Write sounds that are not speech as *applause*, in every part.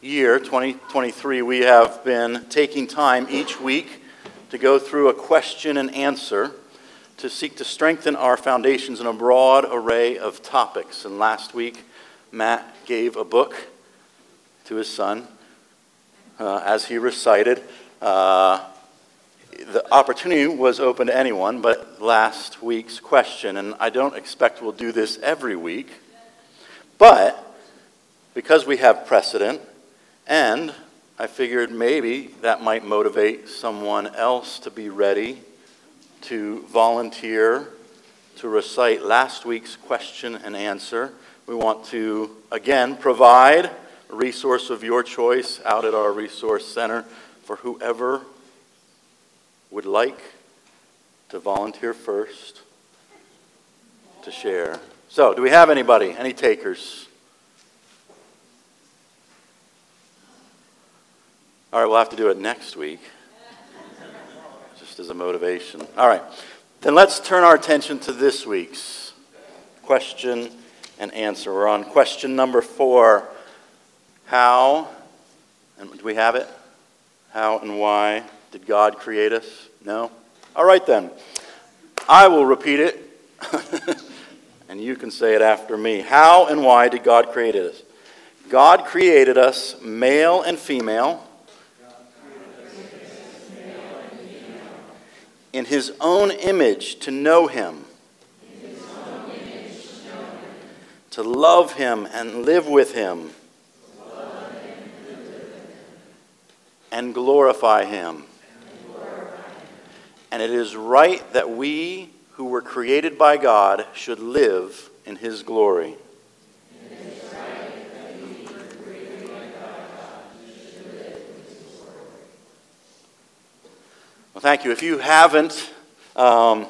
year, 2023, we have been taking time each week to go through a question and answer to seek to strengthen our foundations in a broad array of topics. And last week, Matt gave a book to his son uh, as he recited. Uh, the opportunity was open to anyone, but last week's question, and I don't expect we'll do this every week, but because we have precedent, and I figured maybe that might motivate someone else to be ready to volunteer to recite last week's question and answer. We want to, again, provide a resource of your choice out at our resource center for whoever would like to volunteer first to share. So, do we have anybody? Any takers? All right, we'll have to do it next week, just as a motivation. All right, then let's turn our attention to this week's question and answer. We're on question number four How, and do we have it? How and why did God create us? No? All right then. I will repeat it, *laughs* and you can say it after me. How and why did God create us? God created us male and female in his own image to know him, to love him and live with him, and glorify him. And it is right that we who were created by God should live in his glory. Well, thank you. If you haven't, um,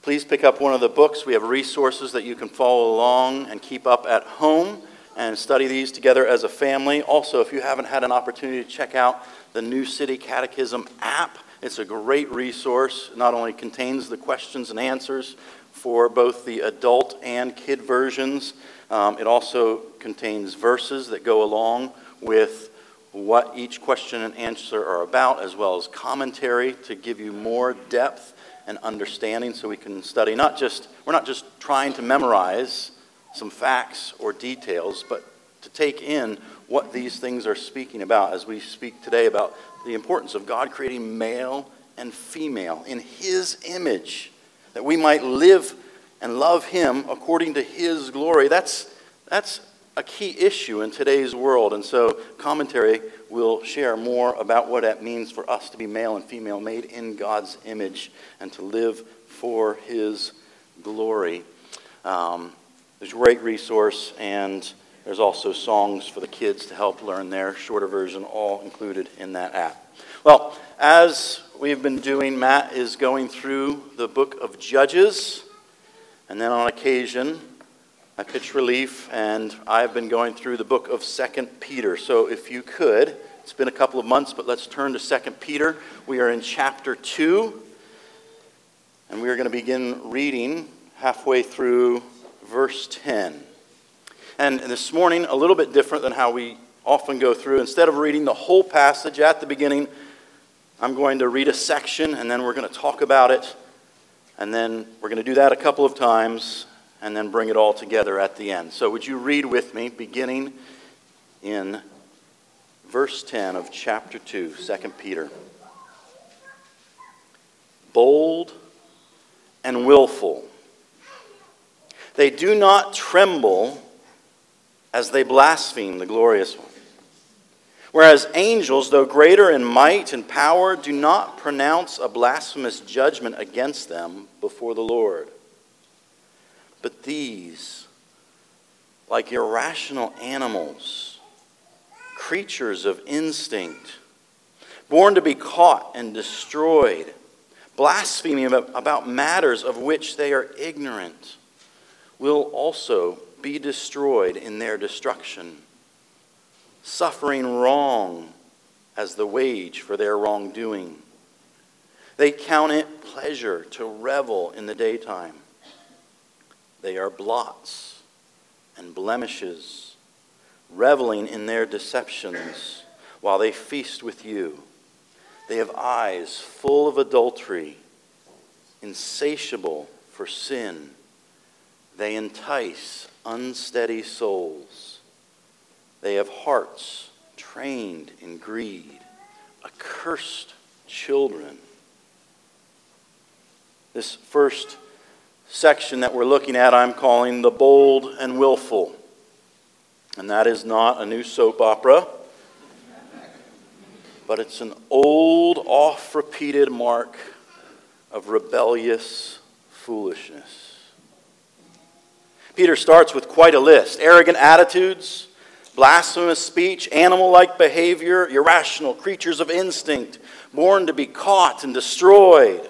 please pick up one of the books. We have resources that you can follow along and keep up at home and study these together as a family. Also, if you haven't had an opportunity to check out the New City Catechism app, it's a great resource. It not only contains the questions and answers for both the adult and kid versions, um, it also contains verses that go along with what each question and answer are about, as well as commentary to give you more depth and understanding so we can study. Not just, we're not just trying to memorize some facts or details, but to take in what these things are speaking about as we speak today about the importance of God creating male and female in His image, that we might live and love Him according to His glory. That's, that's a key issue in today's world. And so, commentary will share more about what that means for us to be male and female, made in God's image, and to live for His glory. Um, there's a great resource, and there's also songs for the kids to help learn their shorter version, all included in that app. Well, as we've been doing, Matt is going through the book of Judges, and then on occasion, I pitch relief, and I've been going through the book of Second Peter. So if you could, it's been a couple of months, but let's turn to Second Peter. We are in chapter 2, and we are going to begin reading halfway through verse 10. And this morning, a little bit different than how we often go through. Instead of reading the whole passage at the beginning, I'm going to read a section, and then we're going to talk about it. And then we're going to do that a couple of times, and then bring it all together at the end. So, would you read with me, beginning in verse 10 of chapter 2, 2 Peter? Bold and willful. They do not tremble as they blaspheme the glorious one. Whereas angels, though greater in might and power, do not pronounce a blasphemous judgment against them before the Lord. But these, like irrational animals, creatures of instinct, born to be caught and destroyed, blaspheming about matters of which they are ignorant, will also be destroyed in their destruction, suffering wrong as the wage for their wrongdoing. They count it pleasure to revel in the daytime they are blots and blemishes, reveling in their deceptions while they feast with you. They have eyes full of adultery, insatiable for sin. They entice unsteady souls. They have hearts trained in greed, accursed children. This first section that we're looking at, I'm calling the bold and willful. And that is not a new soap opera, but it's an old, oft repeated mark of rebellious foolishness. Peter starts with quite a list arrogant attitudes, blasphemous speech, animal like behavior, irrational creatures of instinct, born to be caught and destroyed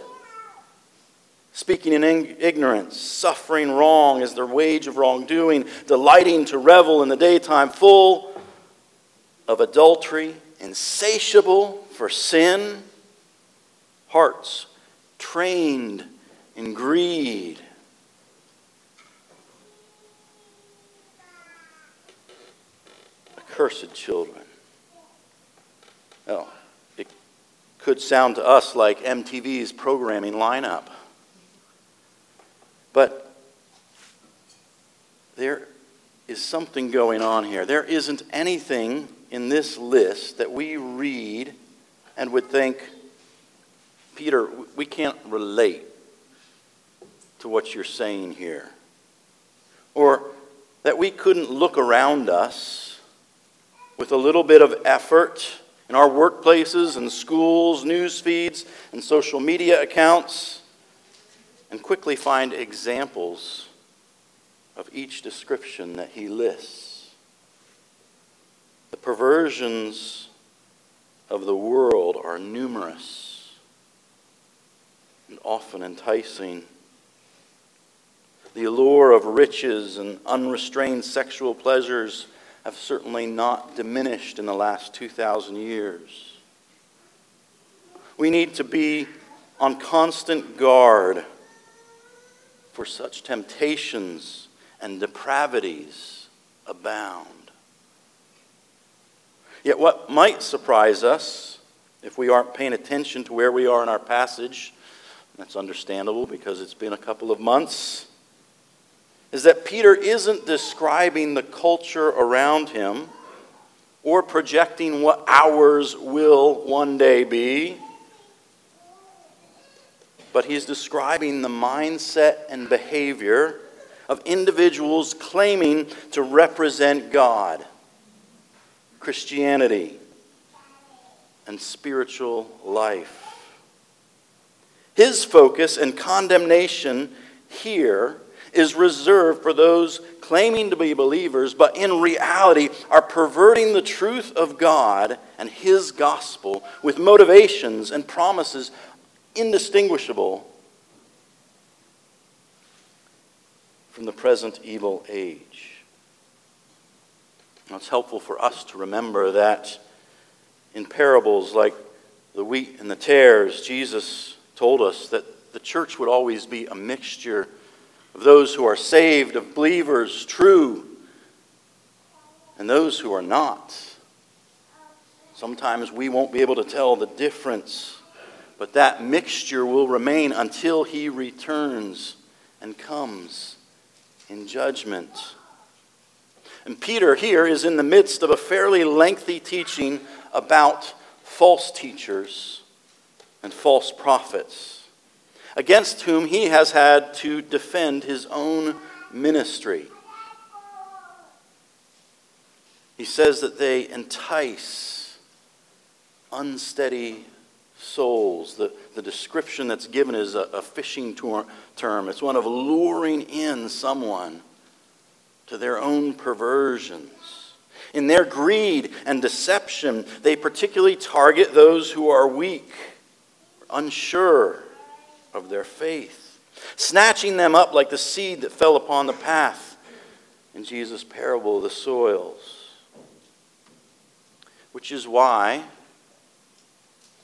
speaking in ignorance, suffering wrong as their wage of wrongdoing, delighting to revel in the daytime, full of adultery, insatiable for sin, hearts trained in greed. Accursed children. Well, it could sound to us like MTV's programming lineup. But there is something going on here. There isn't anything in this list that we read and would think, Peter, we can't relate to what you're saying here. Or that we couldn't look around us with a little bit of effort in our workplaces and schools, news feeds, and social media accounts and quickly find examples of each description that he lists. The perversions of the world are numerous and often enticing. The allure of riches and unrestrained sexual pleasures have certainly not diminished in the last 2,000 years. We need to be on constant guard for such temptations and depravities abound. Yet, what might surprise us if we aren't paying attention to where we are in our passage, that's understandable because it's been a couple of months, is that Peter isn't describing the culture around him or projecting what ours will one day be but he's describing the mindset and behavior of individuals claiming to represent God, Christianity, and spiritual life. His focus and condemnation here is reserved for those claiming to be believers, but in reality are perverting the truth of God and His gospel with motivations and promises indistinguishable from the present evil age. Now, it's helpful for us to remember that in parables like the wheat and the tares, Jesus told us that the church would always be a mixture of those who are saved, of believers, true, and those who are not. Sometimes we won't be able to tell the difference but that mixture will remain until he returns and comes in judgment. And Peter here is in the midst of a fairly lengthy teaching about false teachers and false prophets, against whom he has had to defend his own ministry. He says that they entice unsteady souls. The, the description that's given is a, a fishing tor- term, it's one of luring in someone to their own perversions. In their greed and deception, they particularly target those who are weak, unsure of their faith, snatching them up like the seed that fell upon the path in Jesus' parable of the soils. Which is why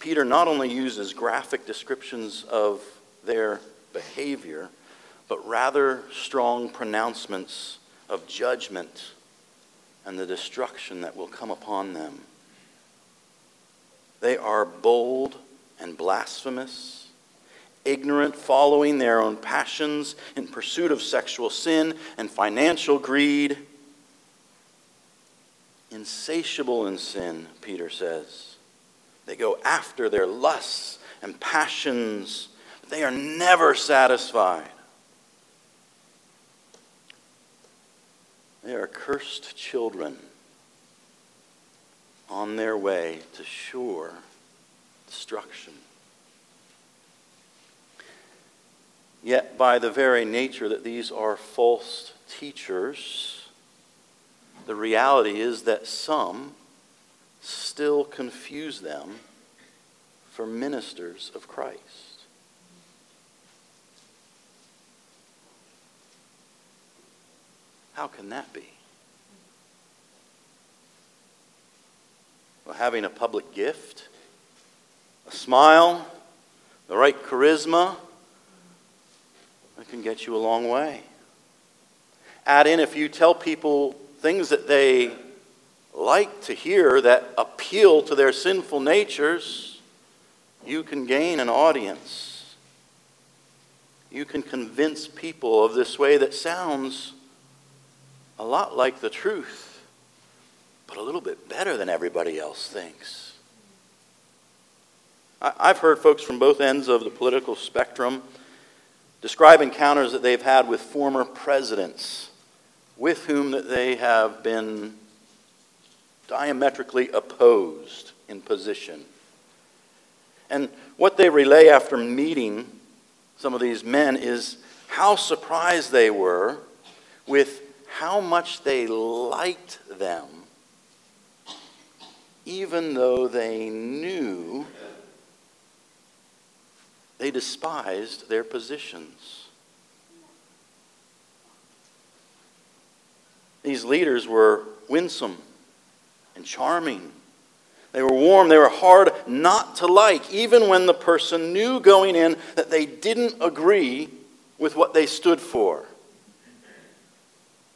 Peter not only uses graphic descriptions of their behavior, but rather strong pronouncements of judgment and the destruction that will come upon them. They are bold and blasphemous, ignorant, following their own passions in pursuit of sexual sin and financial greed. Insatiable in sin, Peter says. They go after their lusts and passions, but they are never satisfied. They are cursed children on their way to sure destruction. Yet, by the very nature that these are false teachers, the reality is that some still confuse them for ministers of Christ. How can that be? Well, having a public gift, a smile, the right charisma, that can get you a long way. Add in if you tell people things that they like to hear that appeal to their sinful natures, you can gain an audience. You can convince people of this way that sounds a lot like the truth, but a little bit better than everybody else thinks. I've heard folks from both ends of the political spectrum describe encounters that they've had with former presidents with whom that they have been diametrically opposed in position. And what they relay after meeting some of these men is how surprised they were with how much they liked them, even though they knew they despised their positions. These leaders were winsome and charming. They were warm. They were hard not to like, even when the person knew going in that they didn't agree with what they stood for.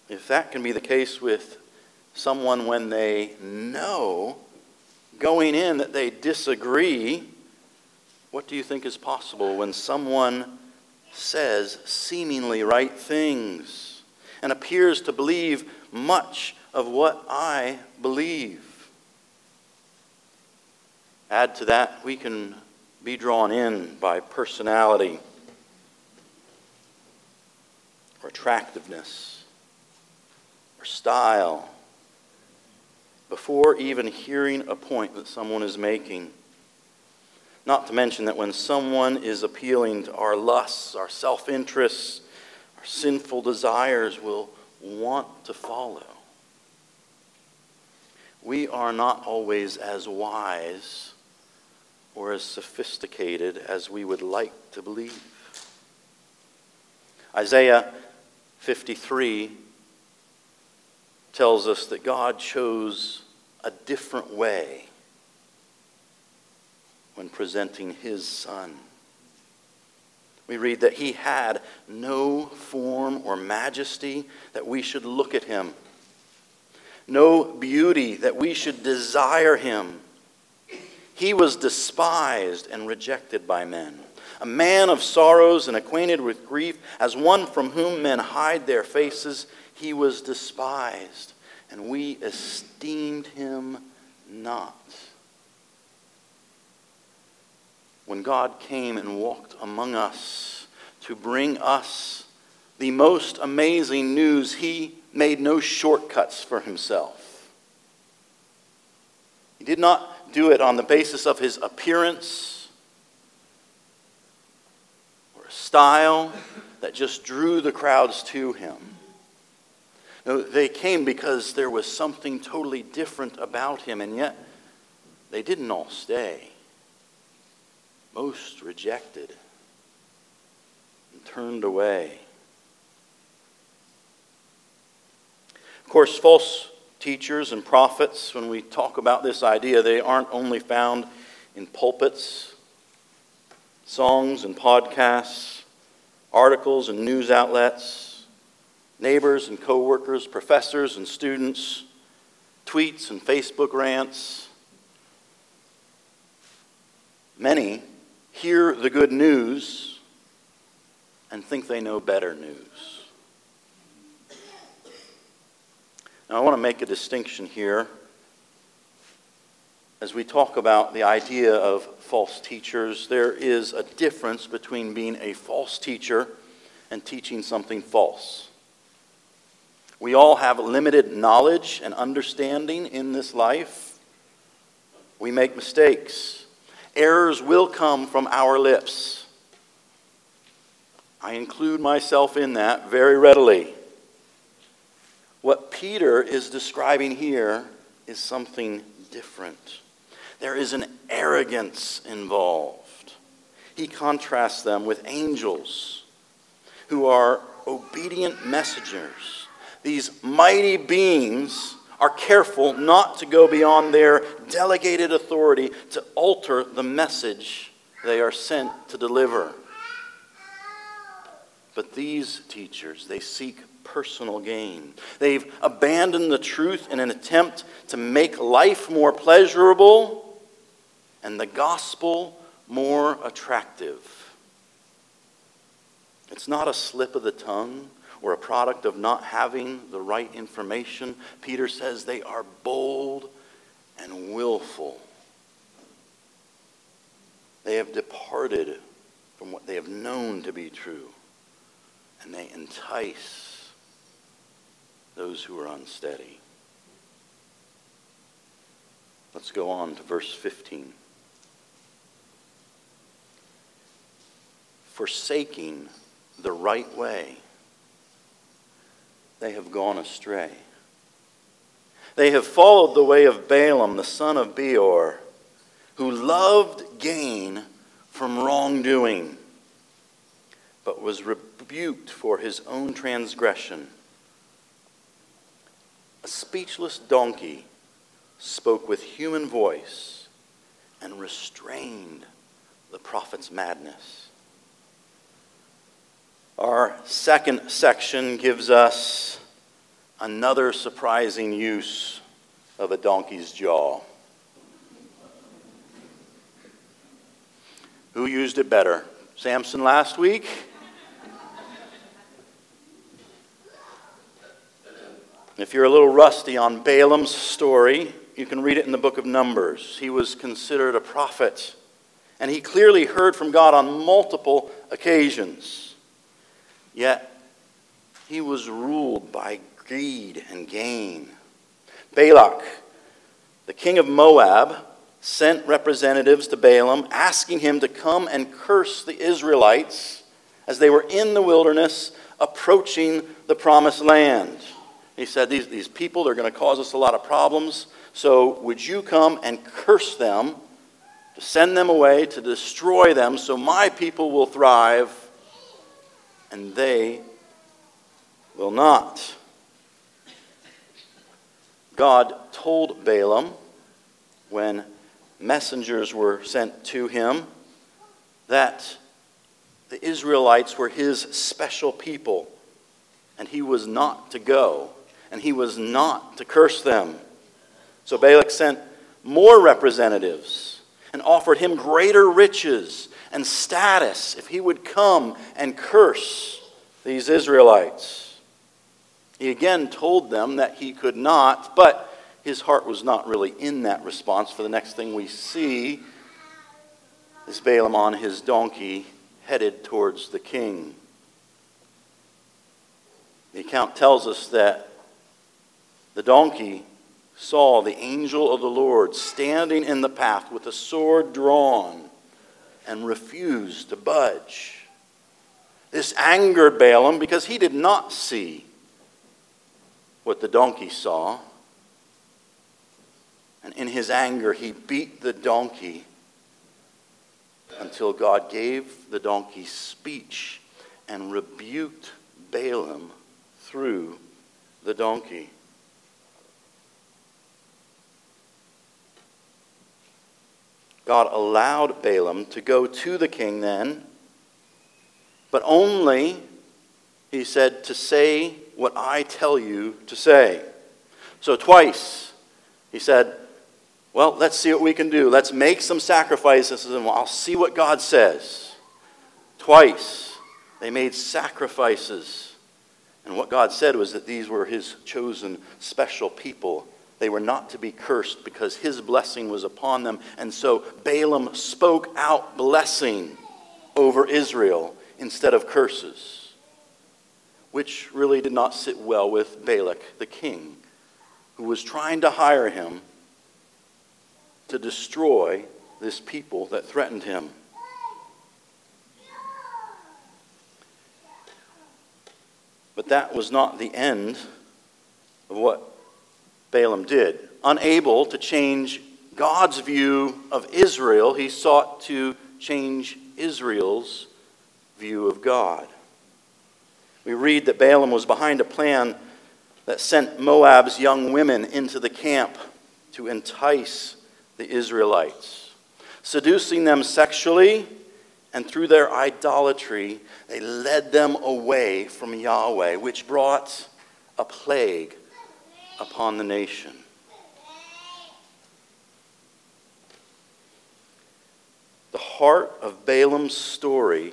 If that can be the case with someone when they know going in that they disagree, what do you think is possible when someone says seemingly right things and appears to believe much of what I believe? Add to that, we can be drawn in by personality or attractiveness or style before even hearing a point that someone is making. Not to mention that when someone is appealing to our lusts, our self interests, our sinful desires, we'll want to follow. We are not always as wise or as sophisticated as we would like to believe. Isaiah 53 tells us that God chose a different way when presenting his son. We read that he had no form or majesty that we should look at him, no beauty that we should desire him. He was despised and rejected by men, a man of sorrows and acquainted with grief, as one from whom men hide their faces he was despised, and we esteemed him not. When God came and walked among us to bring us the most amazing news, he made no shortcuts for himself. He did not do it on the basis of his appearance or style that just drew the crowds to him. No, they came because there was something totally different about him, and yet they didn't all stay. Most rejected and turned away. Of course, false teachers and prophets, when we talk about this idea, they aren't only found in pulpits, songs and podcasts, articles and news outlets neighbors and coworkers, professors and students, tweets and Facebook rants. Many hear the good news and think they know better news. Now, I want to make a distinction here as we talk about the idea of false teachers. There is a difference between being a false teacher and teaching something false. We all have limited knowledge and understanding in this life. We make mistakes. Errors will come from our lips. I include myself in that very readily. What Peter is describing here is something different. There is an arrogance involved. He contrasts them with angels who are obedient messengers these mighty beings are careful not to go beyond their delegated authority to alter the message they are sent to deliver. But these teachers, they seek personal gain. They've abandoned the truth in an attempt to make life more pleasurable and the gospel more attractive. It's not a slip of the tongue or a product of not having the right information. Peter says they are bold and willful. They have departed from what they have known to be true, and they entice those who are unsteady. Let's go on to verse 15. Forsaking the right way they have gone astray. They have followed the way of Balaam, the son of Beor, who loved gain from wrongdoing, but was rebuked for his own transgression. A speechless donkey spoke with human voice and restrained the prophet's madness. Our second section gives us another surprising use of a donkey's jaw. Who used it better? Samson last week? If you're a little rusty on Balaam's story, you can read it in the book of Numbers. He was considered a prophet, and he clearly heard from God on multiple occasions. Yet he was ruled by greed and gain. Balak, the king of Moab, sent representatives to Balaam asking him to come and curse the Israelites as they were in the wilderness approaching the promised land. He said, These, these people, they're going to cause us a lot of problems, so would you come and curse them, to send them away, to destroy them, so my people will thrive and they will not. God told Balaam when messengers were sent to him that the Israelites were his special people, and he was not to go, and he was not to curse them. So Balak sent more representatives and offered him greater riches and status if he would come and curse these Israelites. He again told them that he could not, but his heart was not really in that response. For the next thing we see is Balaam on his donkey headed towards the king. The account tells us that the donkey saw the angel of the Lord standing in the path with a sword drawn and refused to budge. This angered Balaam because he did not see what the donkey saw. And in his anger, he beat the donkey until God gave the donkey speech and rebuked Balaam through the donkey. God allowed Balaam to go to the king then, but only, he said, to say what I tell you to say. So, twice He said, Well, let's see what we can do. Let's make some sacrifices, and I'll see what God says. Twice they made sacrifices. And what God said was that these were his chosen special people. They were not to be cursed because his blessing was upon them. And so Balaam spoke out blessing over Israel instead of curses, which really did not sit well with Balak, the king, who was trying to hire him to destroy this people that threatened him. But that was not the end of what Balaam did. Unable to change God's view of Israel, he sought to change Israel's view of God. We read that Balaam was behind a plan that sent Moab's young women into the camp to entice the Israelites, seducing them sexually, and through their idolatry, they led them away from Yahweh, which brought a plague upon the nation. The heart of Balaam's story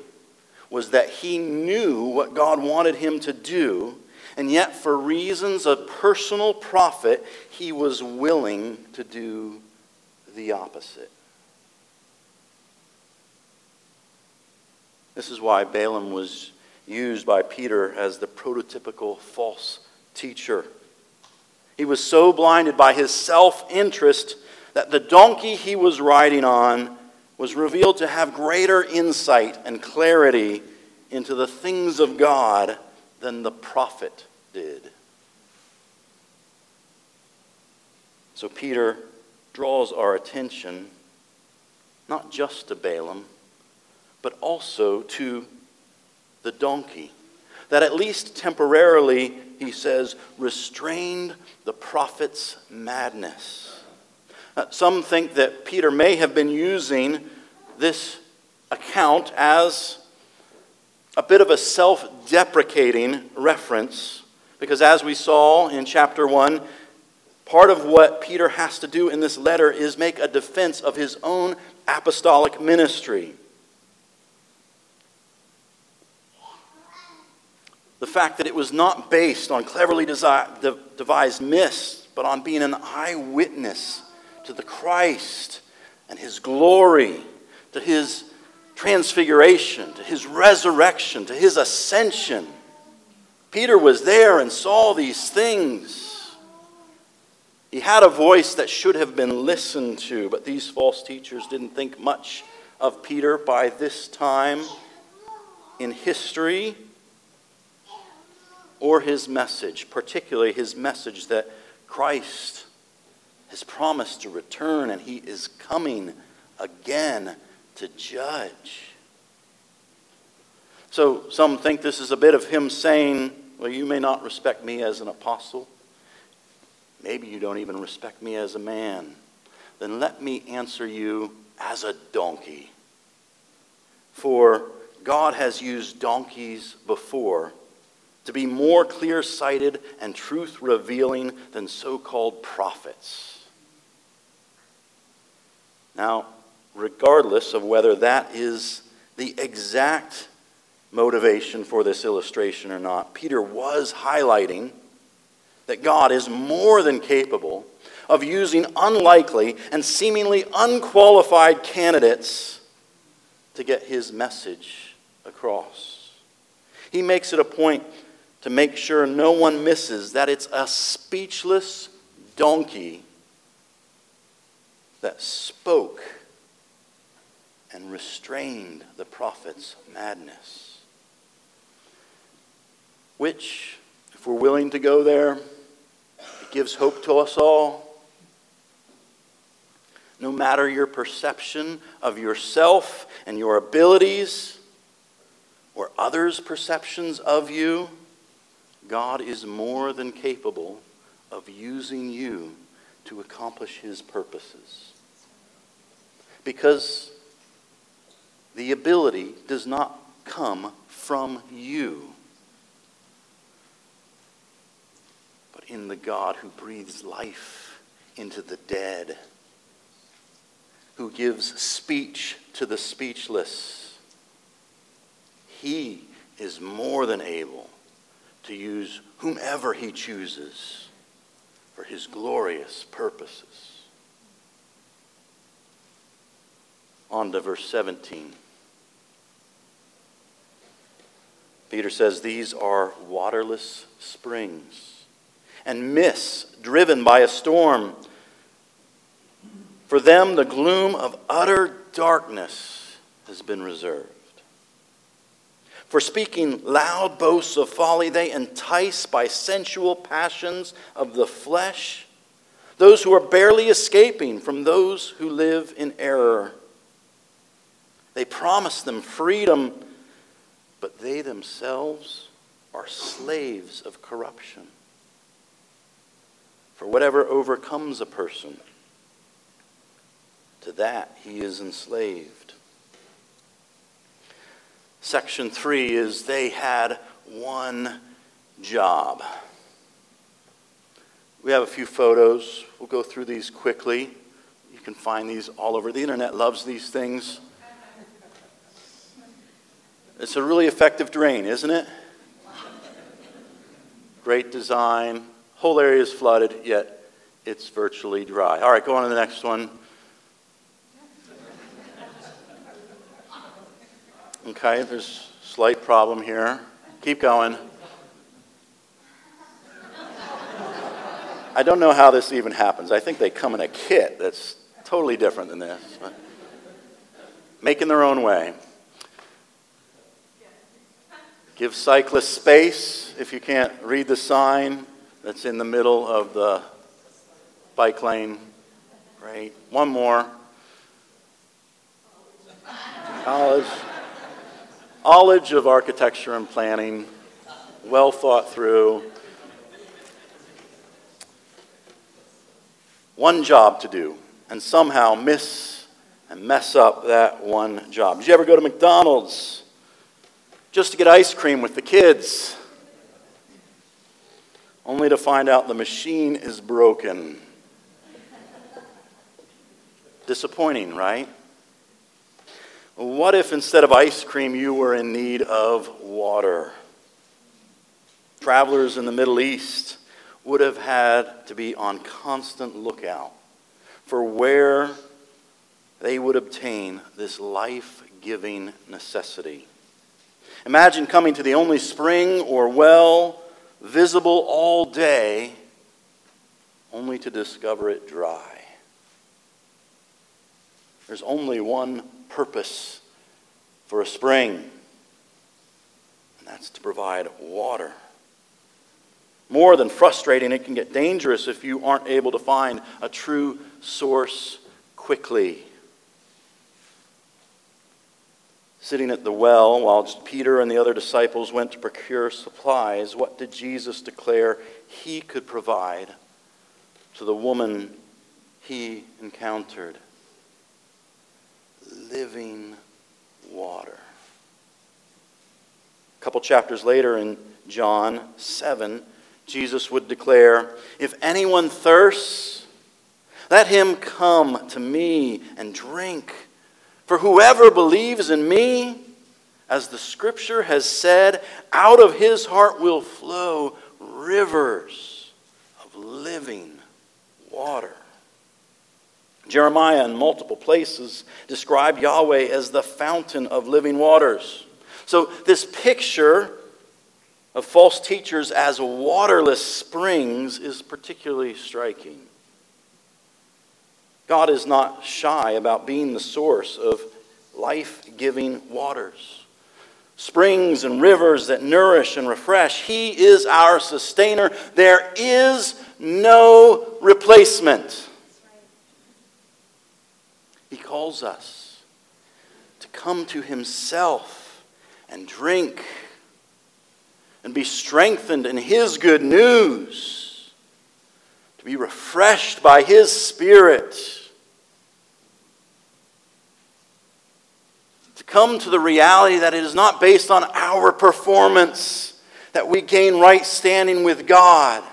was that he knew what God wanted him to do, and yet, for reasons of personal profit, he was willing to do the opposite. This is why Balaam was used by Peter as the prototypical false teacher. He was so blinded by his self interest that the donkey he was riding on was revealed to have greater insight and clarity into the things of God than the prophet did. So Peter draws our attention not just to Balaam but also to the donkey. That at least temporarily, he says, restrained the prophet's madness. Uh, some think that Peter may have been using this account as a bit of a self deprecating reference, because as we saw in chapter 1, part of what Peter has to do in this letter is make a defense of his own apostolic ministry. The fact that it was not based on cleverly devised myths, but on being an eyewitness to the Christ and his glory, to his transfiguration, to his resurrection, to his ascension. Peter was there and saw these things. He had a voice that should have been listened to, but these false teachers didn't think much of Peter by this time in history or his message, particularly his message that Christ has promised to return and he is coming again to judge. So some think this is a bit of him saying, Well, you may not respect me as an apostle. Maybe you don't even respect me as a man. Then let me answer you as a donkey. For God has used donkeys before to be more clear sighted and truth revealing than so called prophets. Now, regardless of whether that is the exact motivation for this illustration or not, Peter was highlighting that God is more than capable of using unlikely and seemingly unqualified candidates to get his message across. He makes it a point to make sure no one misses that it's a speechless donkey that spoke and restrained the prophet's madness. Which, if we're willing to go there, it gives hope to us all. No matter your perception of yourself and your abilities, or others' perceptions of you, God is more than capable of using you to accomplish his purposes. Because the ability does not come from you, but in the God who breathes life into the dead, who gives speech to the speechless. He is more than able to use whomever he chooses for his glorious purposes. On to verse 17. Peter says, These are waterless springs and mists driven by a storm. For them, the gloom of utter darkness has been reserved. For speaking loud boasts of folly, they entice by sensual passions of the flesh those who are barely escaping from those who live in error. They promise them freedom, but they themselves are slaves of corruption. For whatever overcomes a person, to that he is enslaved. Section three is they had one job. We have a few photos. We'll go through these quickly. You can find these all over. The internet loves these things. It's a really effective drain, isn't it? Great design. Whole area is flooded, yet it's virtually dry. All right, go on to the next one. Okay, there's a slight problem here. Keep going. I don't know how this even happens. I think they come in a kit that's totally different than this. Making their own way. Give cyclists space if you can't read the sign that's in the middle of the bike lane. Great. One more. College. College of Architecture and Planning. Well thought through. One job to do, and somehow miss and mess up that one job. Did you ever go to McDonald's? just to get ice cream with the kids, only to find out the machine is broken. Disappointing, right? What if instead of ice cream you were in need of water? Travelers in the Middle East would have had to be on constant lookout for where they would obtain this life giving necessity. Imagine coming to the only spring or well visible all day, only to discover it dry. There's only one purpose for a spring, and that's to provide water. More than frustrating, it can get dangerous if you aren't able to find a true source quickly sitting at the well while Peter and the other disciples went to procure supplies, what did Jesus declare he could provide to the woman he encountered? Living water. A couple chapters later in John 7, Jesus would declare, If anyone thirsts, let him come to me and drink. For whoever believes in me, as the scripture has said, out of his heart will flow rivers of living water. Jeremiah, in multiple places, described Yahweh as the fountain of living waters. So, this picture of false teachers as waterless springs is particularly striking. God is not shy about being the source of life giving waters, springs and rivers that nourish and refresh. He is our sustainer. There is no replacement. He calls us to come to Himself and drink and be strengthened in His good news to be refreshed by His Spirit, to come to the reality that it is not based on our performance that we gain right standing with God,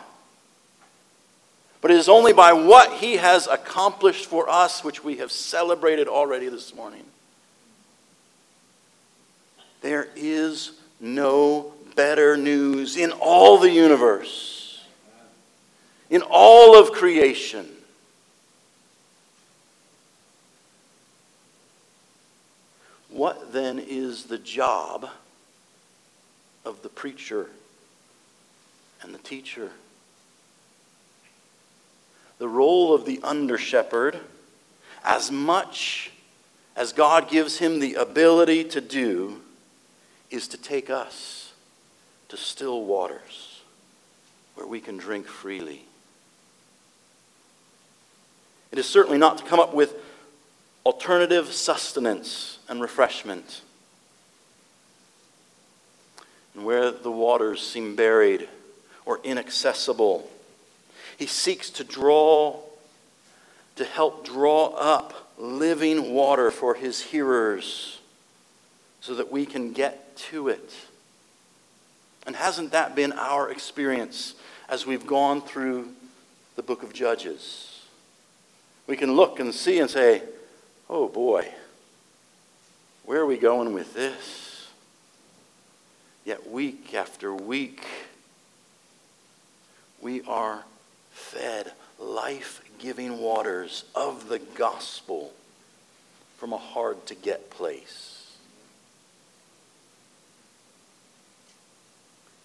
but it is only by what he has accomplished for us, which we have celebrated already this morning. There is no better news in all the universe, in all of creation. What then is the job of the preacher and the teacher? The role of the under shepherd, as much as God gives him the ability to do, is to take us to still waters where we can drink freely. It is certainly not to come up with alternative sustenance and refreshment. And where the waters seem buried or inaccessible, he seeks to draw, to help draw up living water for his hearers so that we can get to it. And hasn't that been our experience as we've gone through the book of Judges? We can look and see and say, oh boy, where are we going with this? Yet, week after week, we are fed life giving waters of the gospel from a hard to get place.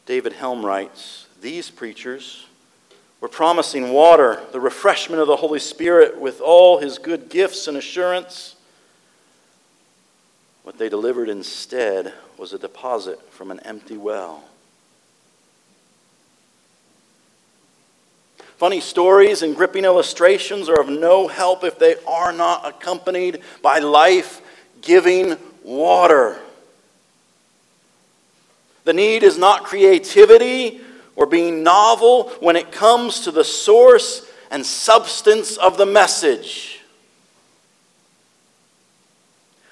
David Helm writes These preachers were promising water, the refreshment of the Holy Spirit with all his good gifts and assurance. What they delivered instead was a deposit from an empty well. Funny stories and gripping illustrations are of no help if they are not accompanied by life giving water. The need is not creativity or being novel when it comes to the source and substance of the message.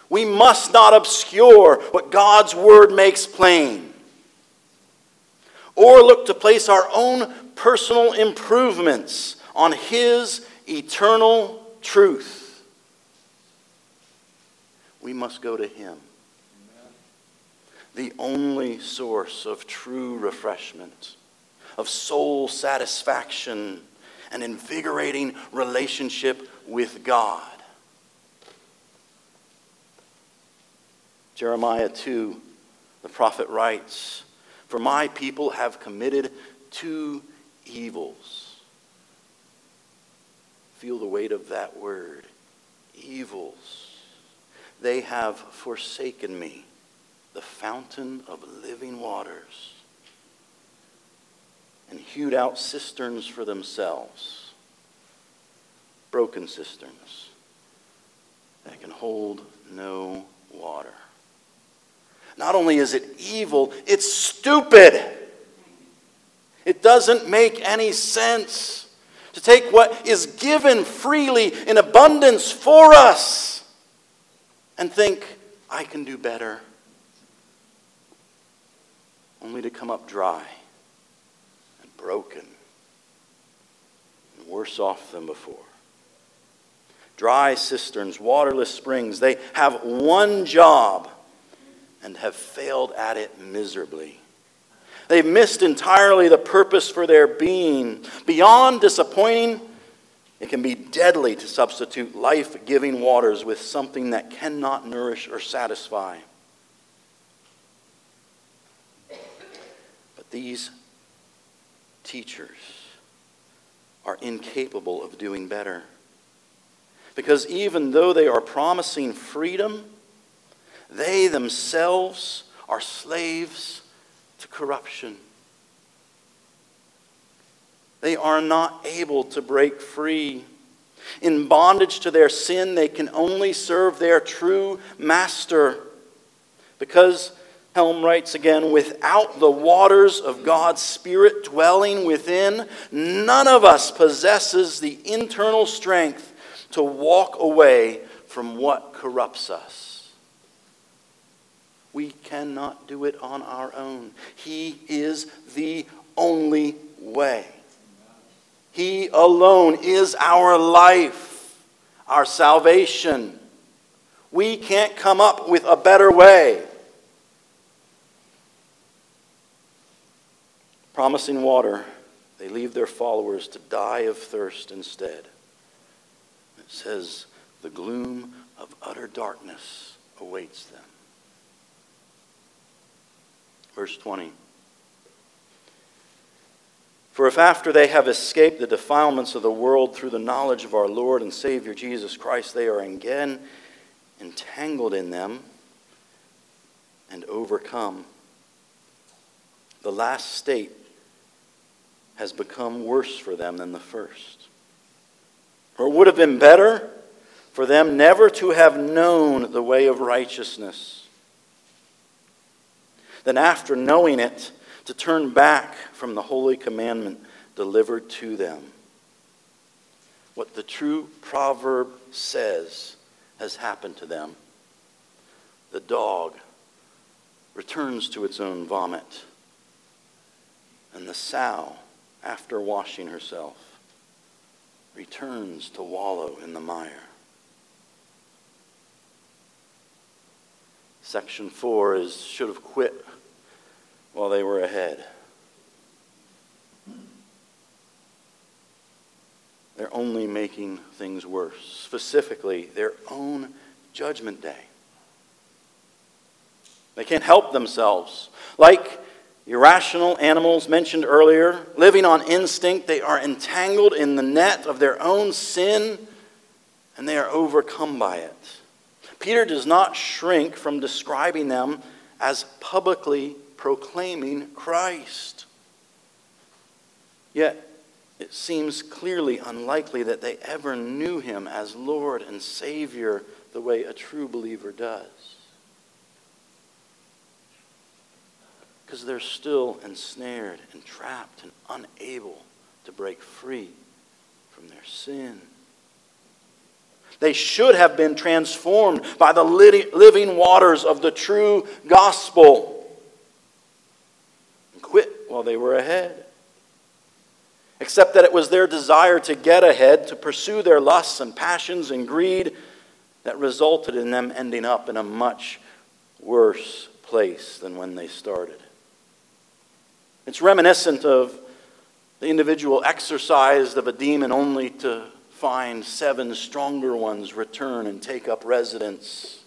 We must not obscure what God's word makes plain or look to place our own personal improvements on His eternal truth. We must go to Him, the only source of true refreshment of soul satisfaction and invigorating relationship with God. Jeremiah 2, the prophet writes, For my people have committed two evils. Feel the weight of that word evils. They have forsaken me, the fountain of living waters and hewed out cisterns for themselves, broken cisterns that can hold no water. Not only is it evil, it's stupid. It doesn't make any sense to take what is given freely in abundance for us and think, I can do better, only to come up dry and broken and worse off than before. Dry cisterns, waterless springs, they have one job and have failed at it miserably. They've missed entirely the purpose for their being. Beyond disappointing, it can be deadly to substitute life giving waters with something that cannot nourish or satisfy. But these teachers are incapable of doing better. Because even though they are promising freedom, they themselves are slaves to corruption. They are not able to break free. In bondage to their sin, they can only serve their true master because Helm writes again, without the waters of God's Spirit dwelling within, none of us possesses the internal strength to walk away from what corrupts us. We cannot do it on our own. He is the only way. He alone is our life, our salvation. We can't come up with a better way. Promising water, they leave their followers to die of thirst instead. It says, the gloom of utter darkness awaits them. Verse 20. For if after they have escaped the defilements of the world through the knowledge of our Lord and Savior Jesus Christ, they are again entangled in them and overcome, the last state has become worse for them than the first. Or it would have been better for them never to have known the way of righteousness than after knowing it to turn back from the holy commandment delivered to them. What the true proverb says has happened to them. The dog returns to its own vomit, and the sow, after washing herself, returns to wallow in the mire. Section 4 is should have quit while they were ahead. They're only making things worse, specifically their own judgment day. They can't help themselves. Like irrational animals mentioned earlier, living on instinct, they are entangled in the net of their own sin and they are overcome by it. Peter does not shrink from describing them as publicly proclaiming Christ. Yet, it seems clearly unlikely that they ever knew him as Lord and Savior the way a true believer does. Because they're still ensnared and trapped and unable to break free from their sin. They should have been transformed by the living waters of the true gospel while they were ahead. Except that it was their desire to get ahead, to pursue their lusts and passions and greed, that resulted in them ending up in a much worse place than when they started. It's reminiscent of the individual exorcised of a demon only to find seven stronger ones return and take up residence,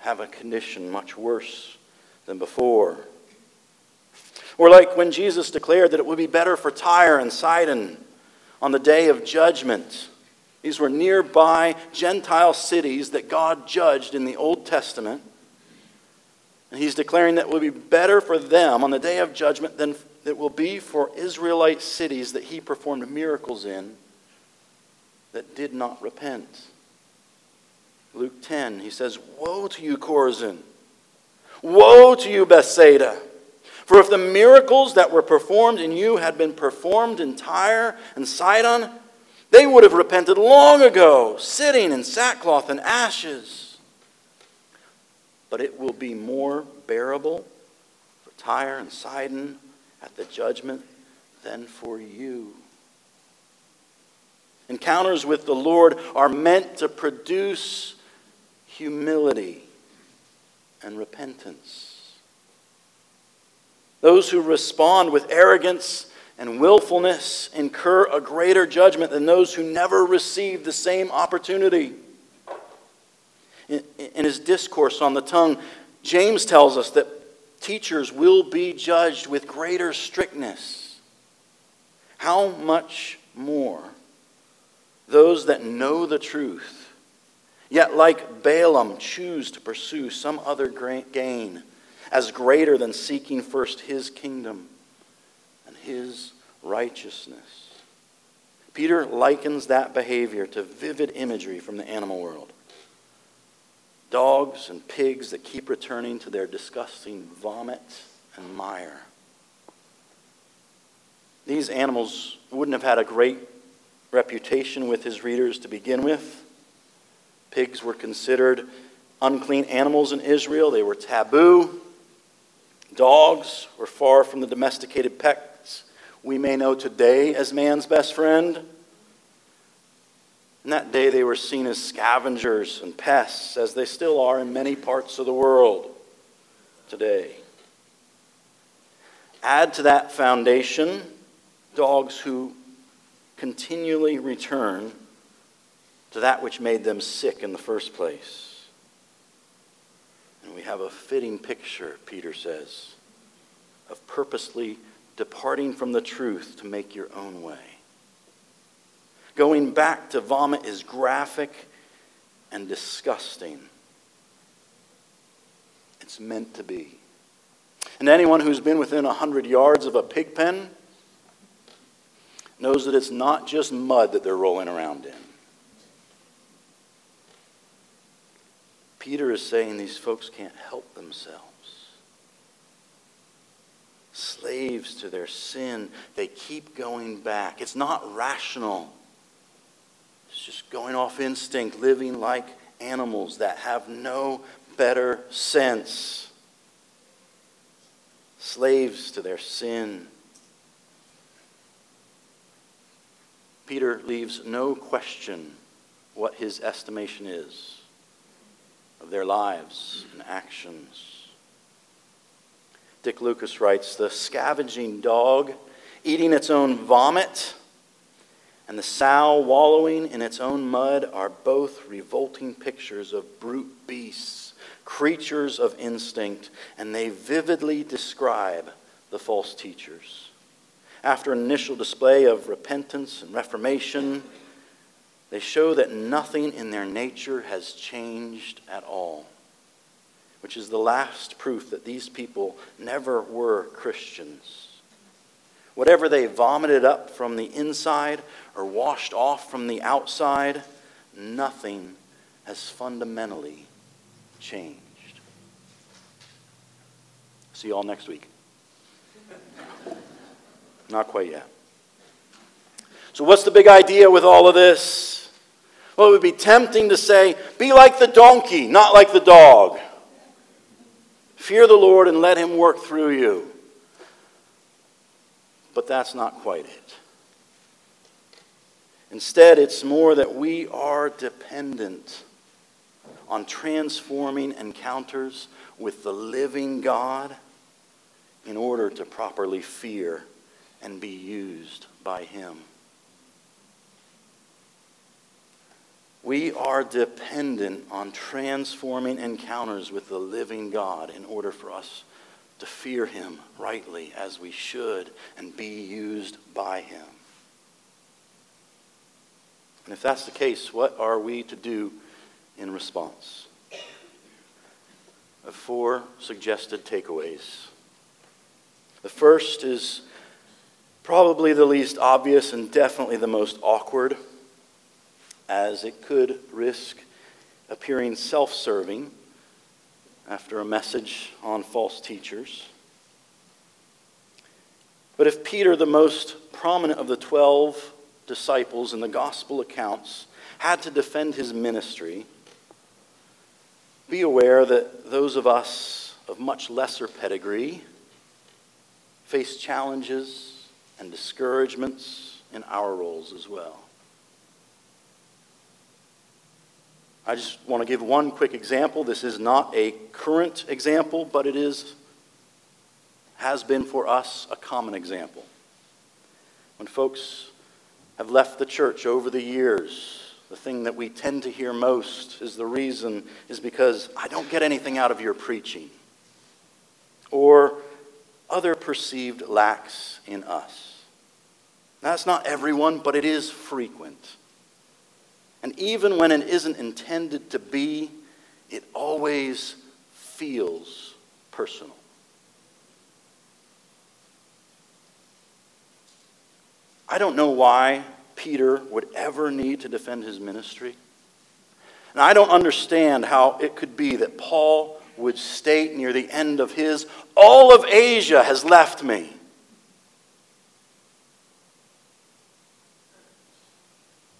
have a condition much worse than before. Or like when Jesus declared that it would be better for Tyre and Sidon on the day of judgment. These were nearby Gentile cities that God judged in the Old Testament. And he's declaring that it will be better for them on the day of judgment than it will be for Israelite cities that he performed miracles in that did not repent. Luke 10, he says, Woe to you, Chorazin! Woe to you, Bethsaida! For if the miracles that were performed in you had been performed in Tyre and Sidon, they would have repented long ago, sitting in sackcloth and ashes. But it will be more bearable for Tyre and Sidon at the judgment than for you. Encounters with the Lord are meant to produce humility and repentance. Those who respond with arrogance and willfulness incur a greater judgment than those who never receive the same opportunity. In, in, his discourse on the tongue, James tells us that teachers will be judged with greater strictness. How much more those that know the truth, yet like Balaam choose to pursue some other gain? As greater than seeking first his kingdom and his righteousness. Peter likens that behavior to vivid imagery from the animal world dogs and pigs that keep returning to their disgusting vomit and mire. These animals wouldn't have had a great reputation with his readers to begin with. Pigs were considered unclean animals in Israel, they were taboo. Dogs were far from the domesticated pets we may know today as man's best friend. In that day, they were seen as scavengers and pests, as they still are in many parts of the world today. Add to that foundation dogs who continually return to that which made them sick in the first place. And we have a fitting picture, Peter says, of purposely departing from the truth to make your own way. Going back to vomit is graphic and disgusting. It's meant to be. And anyone who's been within a 100 yards of a pig pen knows that it's not just mud that they're rolling around in. Peter is saying these folks can't help themselves. Slaves to their sin, they keep going back. It's not rational. It's just going off instinct, living like animals that have no better sense. Slaves to their sin. Peter leaves no question what his estimation is of their lives and actions. Dick Lucas writes The scavenging dog eating its own vomit and the sow wallowing in its own mud are both revolting pictures of brute beasts, creatures of instinct, and they vividly describe the false teachers. After an initial display of repentance and reformation, they show that nothing in their nature has changed at all, which is the last proof that these people never were Christians. Whatever they vomited up from the inside or washed off from the outside, nothing has fundamentally changed. See you all next week. *laughs* Not quite yet. So, what's the big idea with all of this? Well, it would be tempting to say, be like the donkey, not like the dog. Fear the Lord and let him work through you. But that's not quite it. Instead, it's more that we are dependent on transforming encounters with the living God in order to properly fear and be used by Him. We are dependent on transforming encounters with the living God in order for us to fear Him rightly as we should and be used by Him. And if that's the case, what are we to do in response? Four suggested takeaways. The first is probably the least obvious and definitely the most awkward, as it could risk appearing self serving after a message on false teachers. But if Peter, the most prominent of the twelve disciples in the gospel accounts, had to defend his ministry, be aware that those of us of much lesser pedigree face challenges and discouragements in our roles as well. I just want to give one quick example. This is not a current example, but it is has been for us a common example. When folks have left the church over the years, the thing that we tend to hear most is the reason is because I don't get anything out of your preaching. Or other perceived lacks in us. Now, that's not everyone, but it is frequent. And even when it isn't intended to be, it always feels personal. I don't know why Peter would ever need to defend his ministry. And I don't understand how it could be that Paul would state near the end of his, All of Asia has left me.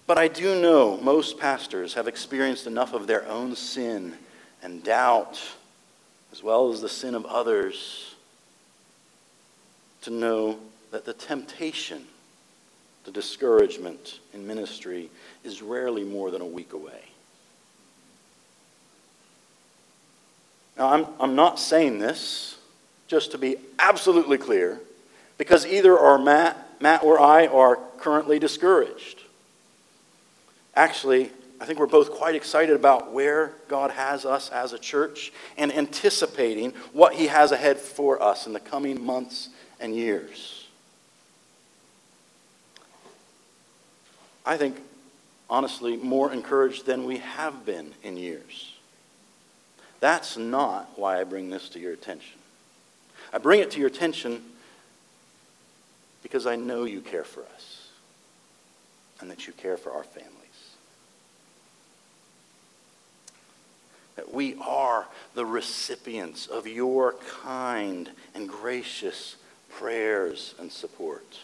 But I do know most pastors have experienced enough of their own sin and doubt, as well as the sin of others, to know that the temptation, the discouragement in ministry is rarely more than a week away. Now, I'm, I'm not saying this, just to be absolutely clear, because either our Matt, Matt or I are currently discouraged. Actually, I think we're both quite excited about where God has us as a church and anticipating what He has ahead for us in the coming months and years. I think, honestly, more encouraged than we have been in years. That's not why I bring this to your attention. I bring it to your attention because I know you care for us and that you care for our families. That we are the recipients of your kind and gracious prayers and support.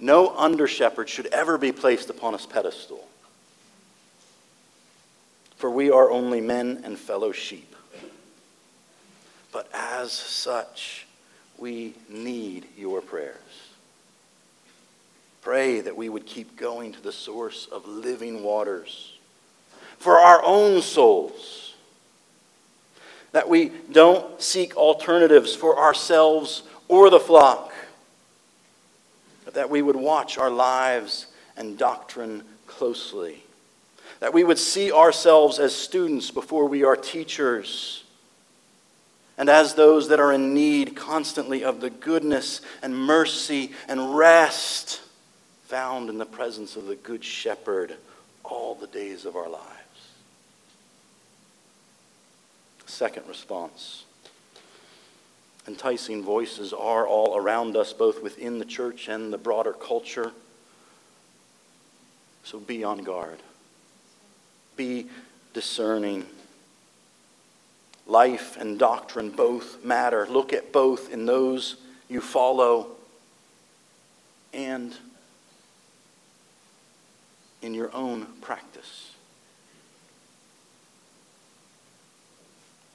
No under shepherd should ever be placed upon a pedestal for we are only men and fellow sheep. But as such, we need your prayers. Pray that we would keep going to the source of living waters for our own souls. That we don't seek alternatives for ourselves or the flock. But that we would watch our lives and doctrine closely that we would see ourselves as students before we are teachers, and as those that are in need constantly of the goodness and mercy and rest found in the presence of the Good Shepherd all the days of our lives. Second response. Enticing voices are all around us, both within the church and the broader culture. So be on guard. Be discerning. Life and doctrine both matter. Look at both in those you follow and in your own practice.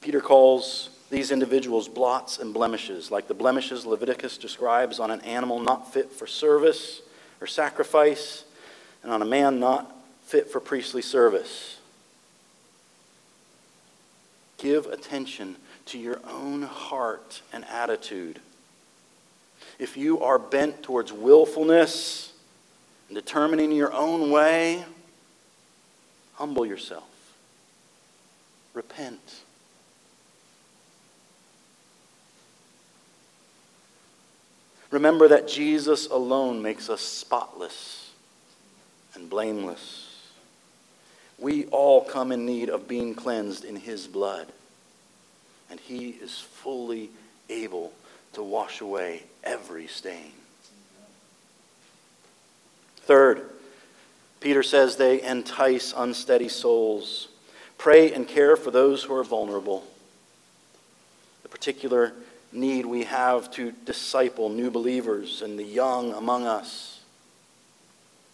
Peter calls these individuals blots and blemishes, like the blemishes Leviticus describes on an animal not fit for service or sacrifice, and on a man not fit for priestly service. Give attention to your own heart and attitude. If you are bent towards willfulness and determining your own way, humble yourself. Repent. Remember that Jesus alone makes us spotless and blameless. We all come in need of being cleansed in his blood. And he is fully able to wash away every stain. Third, Peter says they entice unsteady souls. Pray and care for those who are vulnerable. The particular need we have to disciple new believers and the young among us.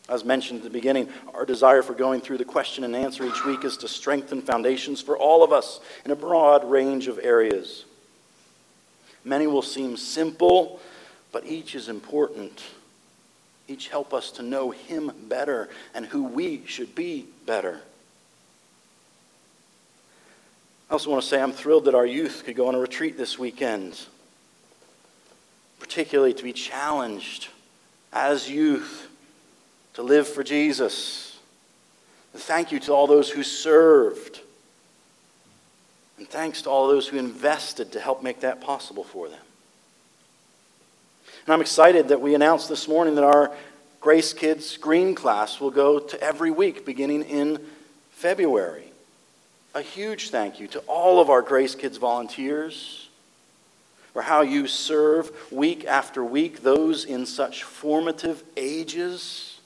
As mentioned at the beginning, our desire for going through the question and answer each week is to strengthen foundations for all of us in a broad range of areas. Many will seem simple, but each is important. Each help us to know Him better and who we should be better. I also want to say I'm thrilled that our youth could go on a retreat this weekend, particularly to be challenged as youth to live for Jesus. And thank you to all those who served. And thanks to all those who invested to help make that possible for them. And I'm excited that we announced this morning that our Grace Kids Green class will go to every week beginning in February. A huge thank you to all of our Grace Kids volunteers for how you serve week after week those in such formative ages.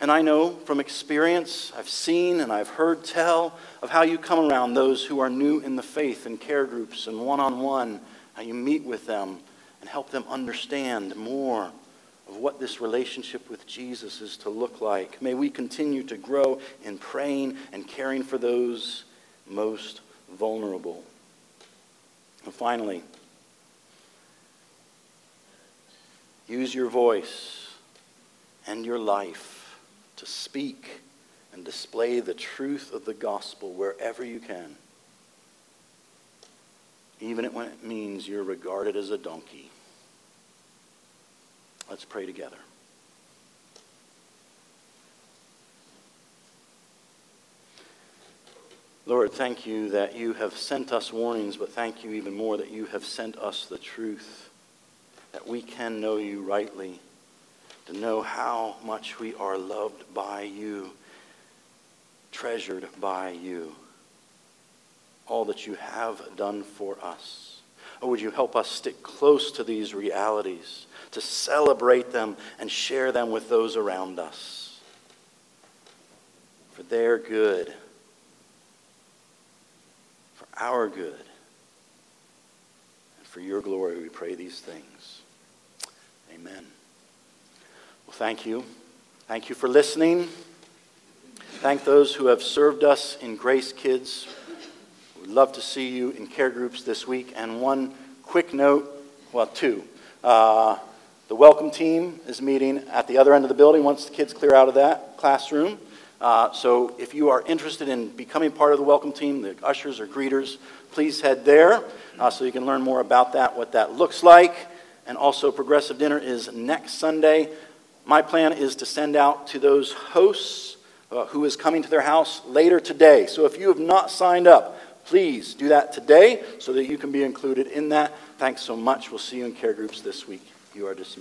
And I know from experience, I've seen and I've heard tell of how you come around those who are new in the faith in care groups and one on one, how you meet with them and help them understand more of what this relationship with Jesus is to look like. May we continue to grow in praying and caring for those most vulnerable. And finally, use your voice and your life to speak and display the truth of the gospel wherever you can, even when it means you're regarded as a donkey. Let's pray together. Lord, thank you that you have sent us warnings, but thank you even more that you have sent us the truth, that we can know you rightly, to know how much we are loved by you, treasured by you, all that you have done for us. Oh, would you help us stick close to these realities, to celebrate them and share them with those around us? For their good for our good. And for your glory, we pray these things. Amen. Well, thank you. Thank you for listening. Thank those who have served us in Grace Kids. We'd love to see you in care groups this week. And one quick note well, two. Uh, the welcome team is meeting at the other end of the building once the kids clear out of that classroom. Uh, so if you are interested in becoming part of the welcome team, the ushers or greeters, please head there uh, so you can learn more about that, what that looks like. And also, Progressive Dinner is next Sunday. My plan is to send out to those hosts uh, who is coming to their house later today. So if you have not signed up, please do that today so that you can be included in that. Thanks so much. We'll see you in care groups this week. You are dismissed.